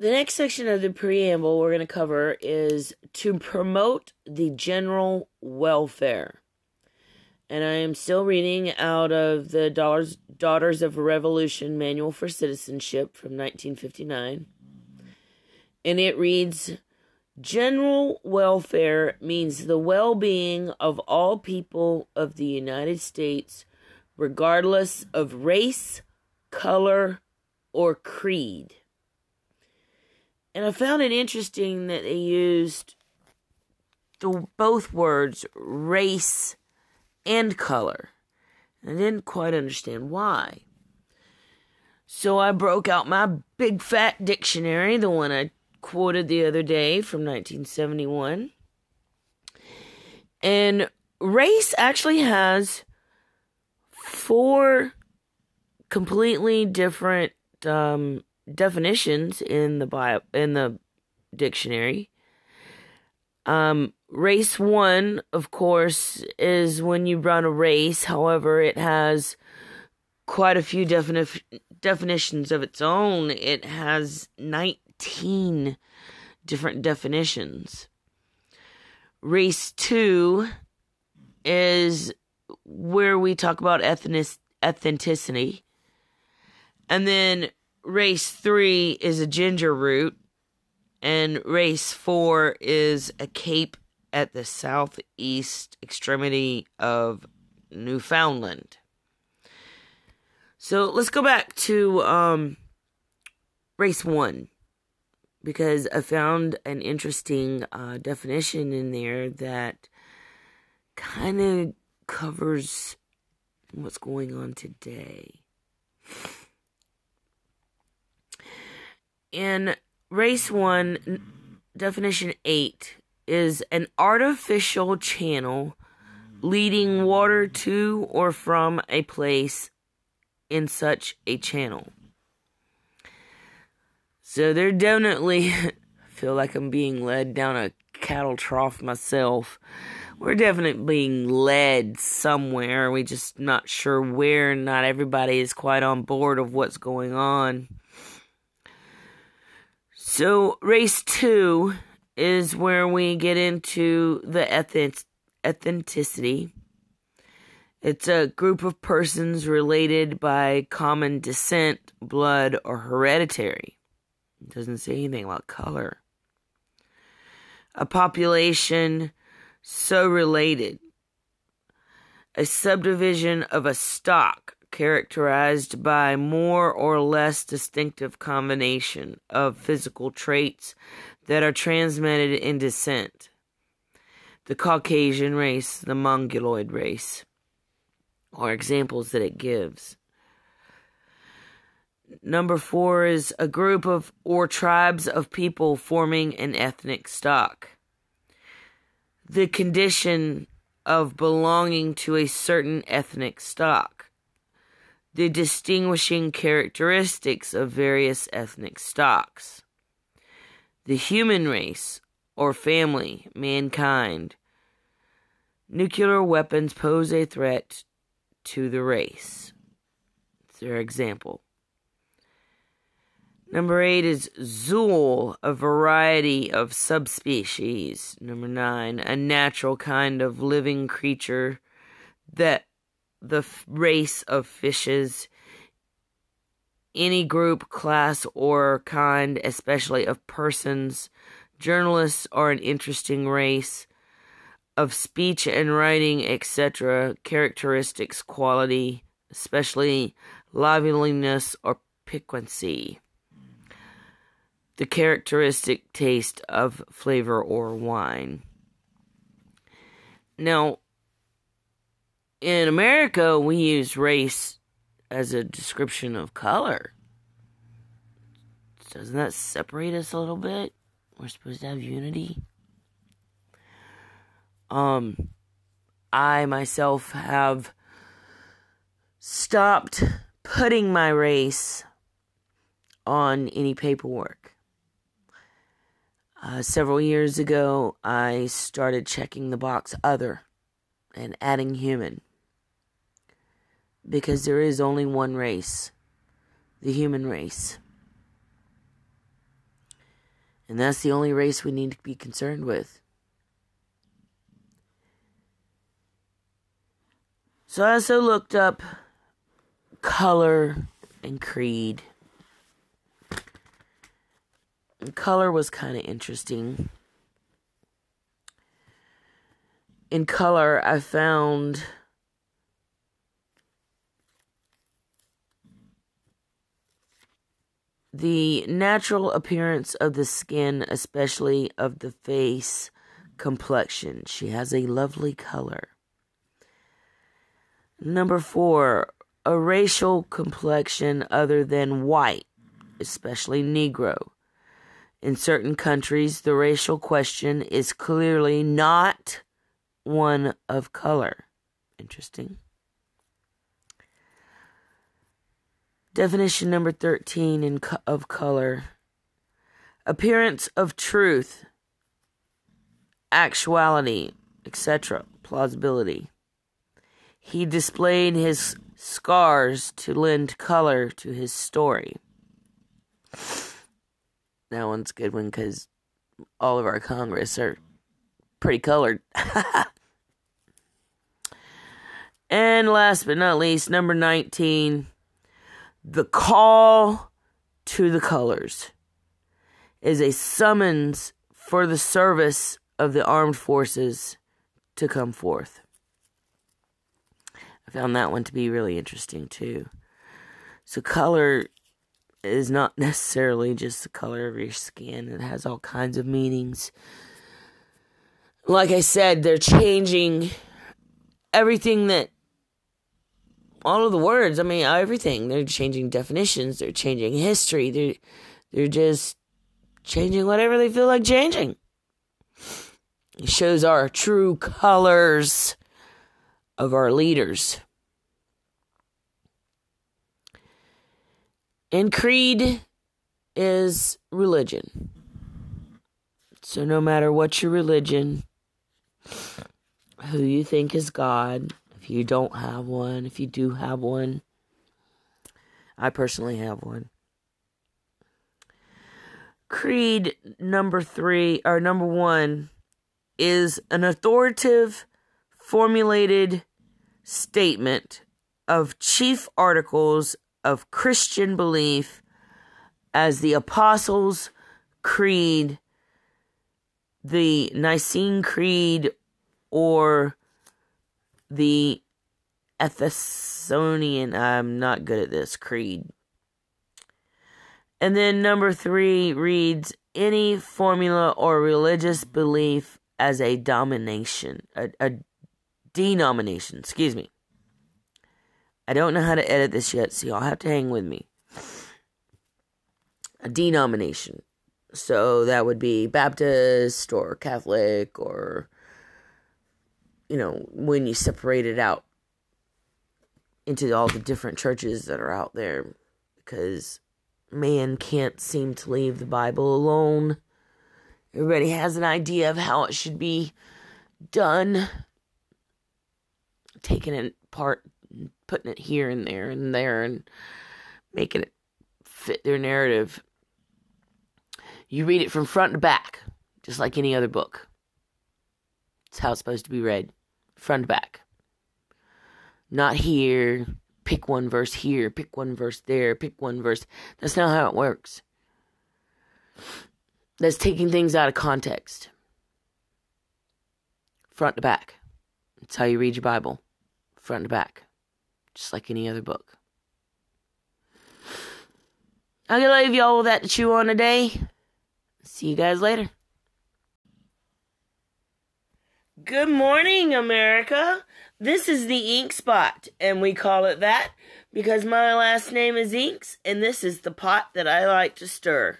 the next section of the preamble we're going to cover is to promote the general welfare. And I am still reading out of the Daughters of Revolution Manual for Citizenship from 1959. And it reads General welfare means the well being of all people of the United States, regardless of race, color, or creed. And I found it interesting that they used the both words race and color. And I didn't quite understand why. So I broke out my big fat dictionary, the one I quoted the other day from 1971. And race actually has four completely different um, definitions in the bio in the dictionary. Um, race one, of course, is when you run a race. However, it has quite a few defini- definitions of its own. It has 19 different definitions. Race two is where we talk about ethnic ethnicity. And then race three is a ginger root, and race four is a cape at the southeast extremity of Newfoundland. So let's go back to um, race one because I found an interesting uh, definition in there that kind of covers what's going on today. In race one, definition eight is an artificial channel leading water to or from a place in such a channel. So they're definitely feel like I'm being led down a cattle trough myself. We're definitely being led somewhere. We just not sure where. Not everybody is quite on board of what's going on. So, race two is where we get into the ethic- ethnicity. It's a group of persons related by common descent, blood, or hereditary. It doesn't say anything about color. A population so related. A subdivision of a stock characterized by more or less distinctive combination of physical traits that are transmitted in descent. The Caucasian race, the Mongoloid race, are examples that it gives. Number four is a group of or tribes of people forming an ethnic stock. The condition of belonging to a certain ethnic stock the distinguishing characteristics of various ethnic stocks. The human race, or family, mankind. Nuclear weapons pose a threat to the race. It's their example. Number eight is Zool, a variety of subspecies. Number nine, a natural kind of living creature that the race of fishes, any group, class, or kind, especially of persons. Journalists are an interesting race of speech and writing, etc., characteristics, quality, especially liveliness or piquancy. The characteristic taste of flavor or wine. Now, in America, we use race as a description of color. Doesn't that separate us a little bit? We're supposed to have unity. Um, I myself have stopped putting my race on any paperwork. Uh, several years ago, I started checking the box other and adding human because there is only one race the human race. And that's the only race we need to be concerned with. So I also looked up color and creed. And color was kind of interesting. In color, I found the natural appearance of the skin, especially of the face complexion. She has a lovely color. Number four, a racial complexion other than white, especially Negro. In certain countries, the racial question is clearly not one of color. Interesting. Definition number 13 in co- of color appearance of truth, actuality, etc., plausibility. He displayed his scars to lend color to his story. That one's a good one because all of our Congress are pretty colored. and last but not least, number 19, the call to the colors is a summons for the service of the armed forces to come forth. I found that one to be really interesting too. So, color is not necessarily just the color of your skin, it has all kinds of meanings. Like I said, they're changing everything that all of the words, I mean everything. They're changing definitions, they're changing history, they're they're just changing whatever they feel like changing. It shows our true colors of our leaders. And creed is religion. So no matter what your religion, who you think is God, you don't have one, if you do have one, I personally have one. Creed number three, or number one, is an authoritative, formulated statement of chief articles of Christian belief as the Apostles' Creed, the Nicene Creed, or the Ethesonian. I'm not good at this creed. And then number three reads any formula or religious belief as a domination, a, a denomination, excuse me. I don't know how to edit this yet, so y'all have to hang with me. A denomination. So that would be Baptist or Catholic or, you know, when you separate it out into all the different churches that are out there because man can't seem to leave the Bible alone. Everybody has an idea of how it should be done, taking it apart, putting it here and there and there, and making it fit their narrative. You read it from front to back, just like any other book. It's how it's supposed to be read, front to back. Not here, pick one verse here, pick one verse there, pick one verse. That's not how it works. That's taking things out of context. Front to back. That's how you read your Bible. Front to back. Just like any other book. I'm gonna leave y'all with that to chew on today. See you guys later. Good morning, America. This is the Ink Spot, and we call it that because my last name is Inks, and this is the pot that I like to stir.